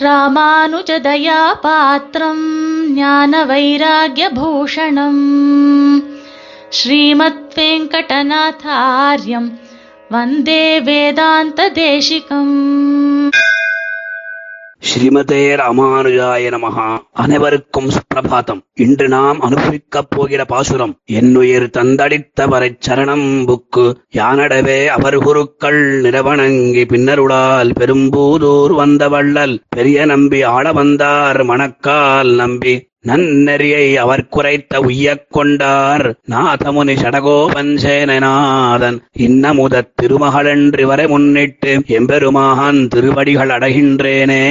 रामानुजदयापात्रम् ज्ञानवैराग्यभूषणम् श्रीमद्वेङ्कटनाथार्यम् वन्दे वेदान्तदेशिकम् ஸ்ரீமதே ராமானுஜாய மகா அனைவருக்கும் சுப்பிரபாதம். இன்று நாம் அனுபவிக்கப் போகிற பாசுரம் என்னுயிர் தந்தடித்தவரைச் சரணம் புக்கு. யானடவே அவர் குருக்கள் நிறவணங்கி பின்னருளால் பெரும்பூதூர் வந்த வள்ளல் பெரிய நம்பி ஆள வந்தார் மணக்கால் நம்பி. நன்னெறியை அவர் குறைத்த உய்யக் கொண்டார். நாதமுனி சடகோபன் சேனநாதன் இன்னமுத திருமகளன்று வரை முன்னிட்டு எம்பெருமான் திருவடிகள் அடைகின்றேனே.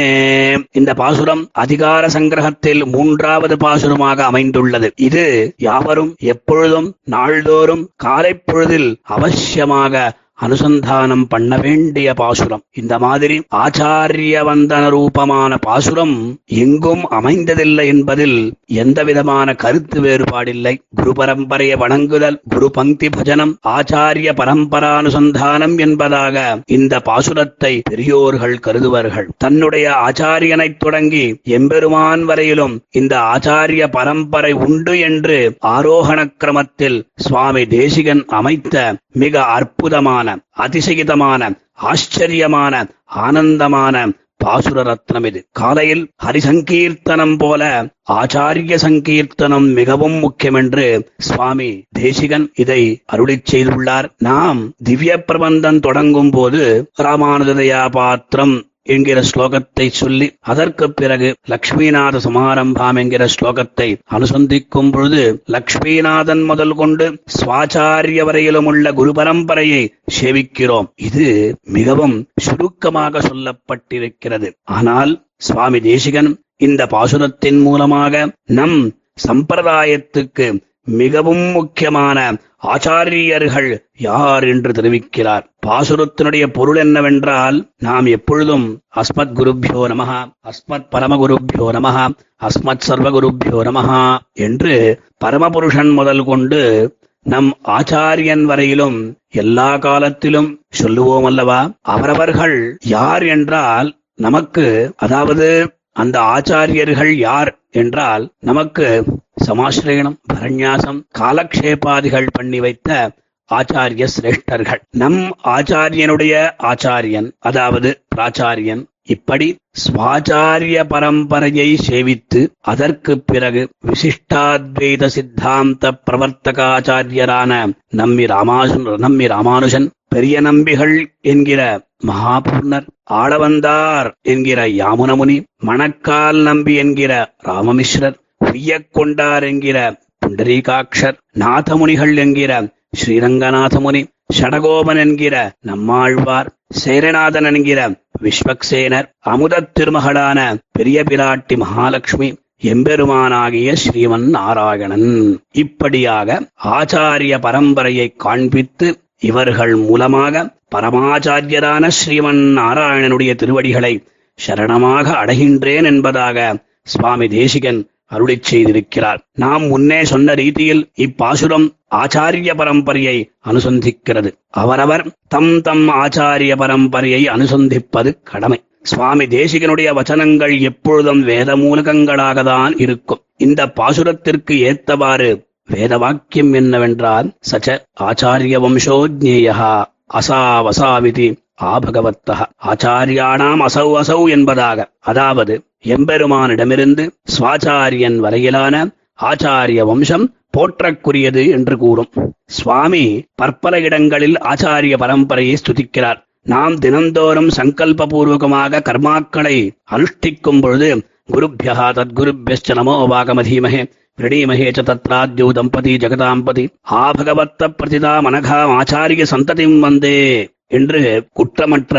இந்த பாசுரம் அதிகார சங்கிரகத்தில் மூன்றாவது பாசுரமாக அமைந்துள்ளது. இது யாவரும் எப்பொழுதும் நாள்தோறும் காலைப்பொழுதில் அவசியமாக அனுசந்தானம் பண்ண வேண்டிய பாசுரம். இந்த மாதிரி ஆச்சாரிய வந்தன ரூபமான பாசுரம் எங்கும் அமைந்ததில்லை என்பதில் எந்த விதமான கருத்து வேறுபாடில்லை. குரு பரம்பரையை வணங்குதல் குரு பங்கி பஜனம் ஆச்சாரிய பரம்பரானுசந்தானம் என்பதாக இந்த பாசுரத்தை பெரியோர்கள் கருதுவார்கள். தன்னுடைய ஆச்சாரியனைத் தொடங்கி எம்பெருமான் வரையிலும் இந்த ஆச்சாரிய பரம்பரை உண்டு என்று ஆரோகண கிரமத்தில் சுவாமி தேசிகன் அமைத்த மிக அற்புதமான அதிசயிதமான ஆச்சரியமான ஆனந்தமான பாசுர ரத்னம் இது. காலையில் ஹரிசங்கீர்த்தனம் போல ஆச்சாரிய சங்கீர்த்தனம் மிகவும் முக்கியம் என்று சுவாமி தேசிகன் இதை அருளிச் செய்துள்ளார். நாம் திவ்ய பிரபந்தம் தொடங்கும் போது ராமானுஜதயா பாத்திரம் என்கிற ஸ்லோகத்தை சொல்லி அதற்கு பிறகு லக்ஷ்மிநாத சமாரம்பாம் என்கிற ஸ்லோகத்தை அனுசந்திக்கும் பொழுது லக்ஷ்மிநாதன் முதல் கொண்டு சுவாச்சாரிய வரையிலும் உள்ள குரு பரம்பரையை சேவிக்கிறோம். இது மிகவும் சுருக்கமாக சொல்லப்பட்டிருக்கிறது. ஆனால் சுவாமி தேசிகன் இந்த பாசுரத்தின் மூலமாக நம் சம்பிரதாயத்துக்கு மிகவும் முக்கியமான ஆச்சாரியர்கள் யார் என்று தெரிவிக்கிறார். பாசுரத்தினுடைய பொருள் என்னவென்றால் நாம் எப்பொழுதும் அஸ்மத் குருப்பியோ நமஹ அஸ்மத் பரமகுருப்பியோ நமகா அஸ்மத் சர்வகுருப்பியோ நமகா என்று பரமபுருஷன் முதல் கொண்டு நம் ஆச்சாரியன் வரையிலும் எல்லா காலத்திலும் சொல்லுவோம் அல்லவா? அவரவர்கள் யார் என்றால் நமக்கு அதாவது அந்த ஆச்சாரியர்கள் யார் என்றால் நமக்கு சமாசிரயணம் பரநியாசம் காலக்ஷேபாதிகள் பண்ணி வைத்த ஆச்சாரிய சிரேஷ்டர்கள். நம் ஆச்சாரியனுடைய ஆச்சாரியன் அதாவது பிராச்சாரியன் இப்படி ஸ்வாச்சாரிய பரம்பரையை சேவித்து அதற்கு பிறகு விசிஷ்டாத்வைத சித்தாந்த பிரவர்த்தகாச்சாரியரான நம்மி ராமானுஜன் நம்மி ராமானுஜன் பெரிய நம்பிகள் என்கிற மகாபூர்ணர் ஆளவந்தார் என்கிற யாமுனமுனி மணக்கால் நம்பி என்கிற ராமமிஸ்ரர் உய்யக்கொண்டார் என்கிற புண்டரீகாட்சர் நாதமுனிகள் என்கிற ஸ்ரீரங்கநாதமுனி ஷடகோபன் என்கிற நம்மாழ்வார் சேரநாதன் என்கிற விஸ்வக்சேனர் அமுதத் திருமகளான பெரிய பிராட்டி மகாலட்சுமி எம்பெருமானாகிய ஸ்ரீமன் நாராயணன். இப்படியாக ஆச்சாரிய பரம்பரையை காண்பித்து இவர்கள் மூலமாக பரமாச்சாரியரான ஸ்ரீமன் நாராயணனுடைய திருவடிகளை சரணமாக அடைகின்றேன் என்பதாக சுவாமி தேசிகன் அருளை செய்திருக்கிறார். நாம் முன்னே சொன்ன ரீதியில் இப்பாசுரம் ஆச்சாரிய பரம்பரையை அனுசந்திக்கிறது. அவரவர் தம் தம் ஆச்சாரிய பரம்பரையை அனுசந்திப்பது கடமை. சுவாமி தேசிகனுடைய வச்சனங்கள் எப்பொழுதும் வேத மூலகங்களாக தான் இருக்கும். இந்த பாசுரத்திற்கு ஏத்தவாறு வேத வாக்கியம் என்னவென்றால் சச்ச ஆச்சாரிய வம்சோஜ்ஞேயா அசாவசாவிதி ஆபகவத்தக ஆச்சாரியானாம் அசௌ அசௌ என்பதாக. அதாவது எம்பெருமானிடமிருந்து சுவாச்சாரியன் வரையிலான ஆச்சாரிய வம்சம் போற்றக்குரியது என்று கூறும். சுவாமி பற்பல இடங்களில் ஆச்சாரிய பரம்பரையை ஸ்துதிக்கிறார். நாம் தினந்தோறும் சங்கல்பூர்வகமாக கர்மாக்களை அனுஷ்டிக்கும் பொழுது குருபியா தத்குருபியஸ்ச நமோ வாகமதீமகே விரணீமகே ச தத்ராத்யோ தம்பதி ஜெகதாம்பதி ஆபகவத்த பிரதிதா மனகாம் ஆச்சாரிய சந்ததிம் வந்தே என்று குற்றமற்ற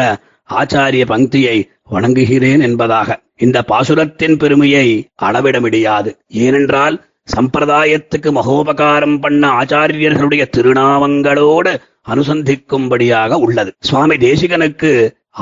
ஆச்சாரிய பங்கியை வணங்குகிறேன் என்பதாக. இந்த பாசுரத்தின் பெருமையை அளவிட முடியாது ஏனென்றால் சம்பிரதாயத்துக்கு மகோபகாரம் பண்ண ஆச்சாரியர்களுடைய திருநாமங்களோடு அனுசந்திக்கும்படியாக உள்ளது. சுவாமி தேசிகனுக்கு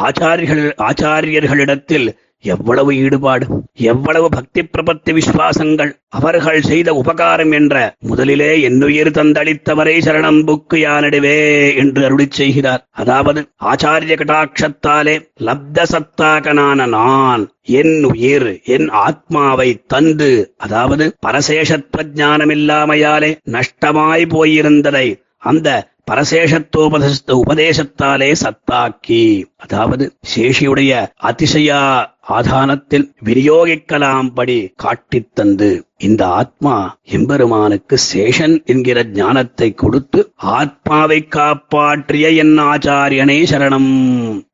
ஆச்சாரியர்கள் ஆச்சாரியர்களிடத்தில் எவ்வளவு ஈடுபாடு எவ்வளவு பக்தி பிரபத்தி விசுவாசங்கள் அவர்கள் செய்த உபகாரம் என்ற முதலிலே என்னுயிர் தந்தளித்தவரை சரணம் புக்கு யானிடுவே என்று அருளிச் செய்கிறார். அதாவது ஆச்சாரிய கடாட்சத்தாலே லப்த சத்தாகனான நான் என் உயிர் என் ஆத்மாவை தந்து அதாவது பரசேஷத்வஜானமில்லாமையாலே நஷ்டமாய் போயிருந்ததை அந்த பரசேஷத்தோபத உபதேசத்தாலே சத்தாக்கி அதாவது சேஷியுடைய அதிசயா ஆதானத்தில் விநியோகிக்கலாம் படி காட்டித் தந்து இந்த ஆத்மா எம்பெருமானுக்கு சேஷன் என்கிற ஞானத்தை கொடுத்து ஆத்மாவை காப்பாற்றிய என் ஆச்சாரியனே சரணம்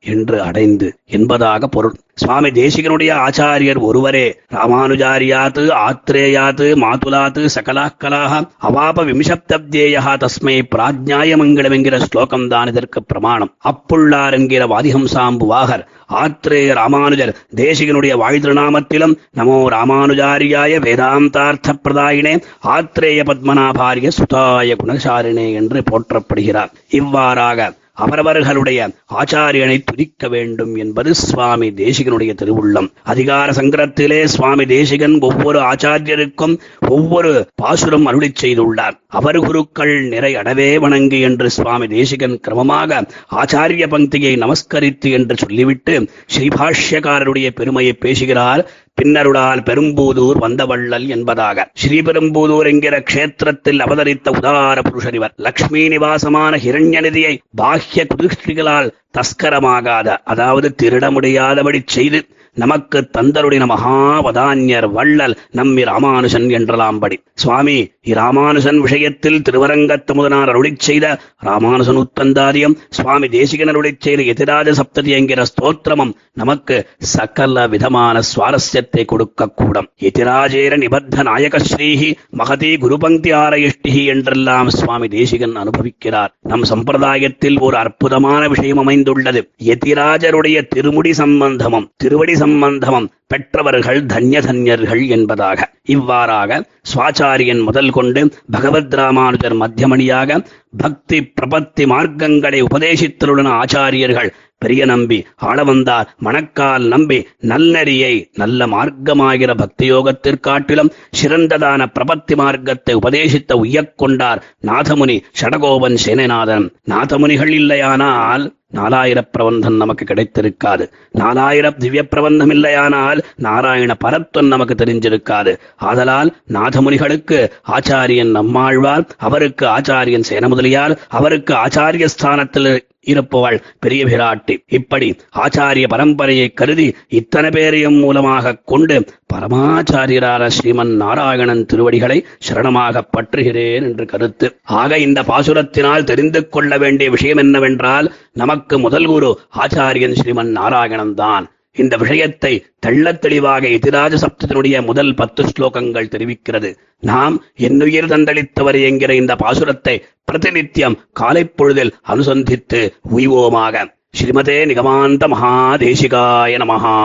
என்று அடைந்து என்பதாக பொருள். சுவாமி தேசிகனுடைய ஆச்சாரியர் ஒருவரே ராமானுஜாரியாத் ஆத்ரேயாத் மாதுலாத்து சகலாக்கலாக அவாப விமிஷப்தேயா தஸ்மை பிராஜ்ஞாய மங்களம் என்கிற ஸ்லோகம் தான் இதற்கு பிரமாணம். அப்புள்ளார் என்கிற வாதிகம்சாம்புவாகர் ஆத்ரே ராமானுஜர் தேசிகனுடைய வாழ்திருநாமத்திலும் நமோ ராமானுஜாரியாய வேதாந்தார்த்த பிரதாயினே ஆத்ரேய பத்மநாபாரிய சுதாய குணசாரிணே என்று போற்றப்படுகிறார். இவ்வாறாக அவரவர்களுடைய ஆச்சாரியனை துதிக்க வேண்டும் என்பது சுவாமி தேசிகனுடைய திருவுள்ளம். அதிகார சங்கரத்திலே சுவாமி தேசிகன் ஒவ்வொரு ஆச்சாரியருக்கும் ஒவ்வொரு பாசுரம் அருளிச் செய்துள்ளார். அவர் குருக்கள் நிறை அடவே வணங்கு என்று சுவாமி தேசிகன் கிரமமாக ஆச்சாரிய பங்கியை நமஸ்கரித்து என்று சொல்லிவிட்டு ஸ்ரீபாஷ்யக்காரருடைய பெருமையை பேசுகிறார். பின்னருடால் பெரும்பூதூர் வந்தவள்ளல் என்பதாக. ஸ்ரீபெரும்பூதூர் என்கிற கஷேத்திரத்தில் அவதரித்த உதார புருஷர் இவர் லக்ஷ்மி நிவாசமான ஹிரண்யநிதியை பாஹ்ய குதிஷ்டிகளால் தஸ்கரமாகாத அதாவது திருட முடியாதபடி செய்து நமக்கு தந்தருடைய மகாவதான்யர் வள்ளல் நம்மி ராமானுஷன் என்றலாம்படி சுவாமி இராமானுஷன் விஷயத்தில் திருவரங்கத்து முதனார் அருளி செய்த ராமானுஜன் உத்தந்தாரியம் சுவாமி தேசிகன் செய்த எதிராஜ சப்ததி என்கிற ஸ்தோத்திரமும் நமக்கு சகல விதமான சுவாரஸ்யத்தை கொடுக்கக்கூடும் எதிராஜேர நிபத்த நாயக ஸ்ரீஹி மகதி குருபங்கி ஆரயிஷ்டிஹி என்றெல்லாம் சுவாமி தேசிகன் அனுபவிக்கிறார். நம் சம்பிரதாயத்தில் ஒரு அற்புதமான விஷயம் அமைந்துள்ளது. எதிராஜருடைய திருமுடி சம்பந்தமும் திருவடி சம்பந்தமும் பெற்றவர்கள் தன்ய தன்யர்கள் என்பதாக. இவ்வாறாக சுவாச்சாரியன் முதல் கொண்டு பகவத் ராமானுஜர் மத்தியமணியாக பக்தி பிரபத்தி மார்க்கங்களை உபதேசித்தலுடன் ஆச்சாரியர்கள் பெரிய நம்பி ஆளவந்தார் மணக்கால் நம்பி நல்லறியை நல்ல மார்க்கமாகிற பக்தி யோகத்திற்காட்டிலும் சிறந்ததான பிரபத்தி மார்க்கத்தை உபதேசித்த உய்யக்கொண்டார் நாதமுனி ஷடகோபன் சேனநாதன். நாதமுனிகள் இல்லையானால் நாலாயிர பிரபந்தம் நமக்கு கிடைத்திருக்காது. நாலாயிரம் திவ்ய பிரபந்தம் இல்லையானால் நாராயண பரத்துவம் நமக்கு தெரிஞ்சிருக்காது. ஆதலால் நாதமுனிகளுக்கு ஆச்சாரியன் நம்மாழ்வார் அவருக்கு ஆச்சாரியன் சேனமுதலியார் அவருக்கு ஆச்சாரிய ஸ்தானத்தில் இருப்பவள் பெரிய பிராட்டி இப்படி ஆச்சாரிய பரம்பரையை கருதி இத்தனை பேரையும் மூலமாக கொண்டு பரமாச்சாரியரான ஸ்ரீமன் நாராயணன் திருவடிகளை சரணமாக பற்றுகிறேன் என்று கருத்து. ஆக இந்த பாசுரத்தினால் தெரிந்து கொள்ள வேண்டிய விஷயம் என்னவென்றால் நமக்கு முதல் குரு ஆச்சாரியன் ஸ்ரீமன் நாராயணன் தான். இந்த விஷயத்தை தெள்ளத் தெளிவாக எதிராஜ சப்தத்தினுடைய முதல் பத்து ஸ்லோகங்கள் தெரிவிக்கிறது நாம் என்னுயிர் தந்தளித்தவர் என்கிற இந்த பாசுரத்தை பிரதிநித்தியம் காலைப் பொழுதில் அனுசந்தித்து உய்வோமாக ஸ்ரீமதே நிகமாந்த மகாதேசிகாய நமஹா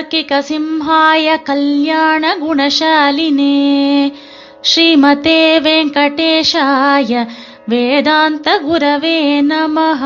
कवितार्किकसिंहाय कल्याणगुणशालिने श्रीमते वेङ्कटेशाय वेदान्तगुरवे नमः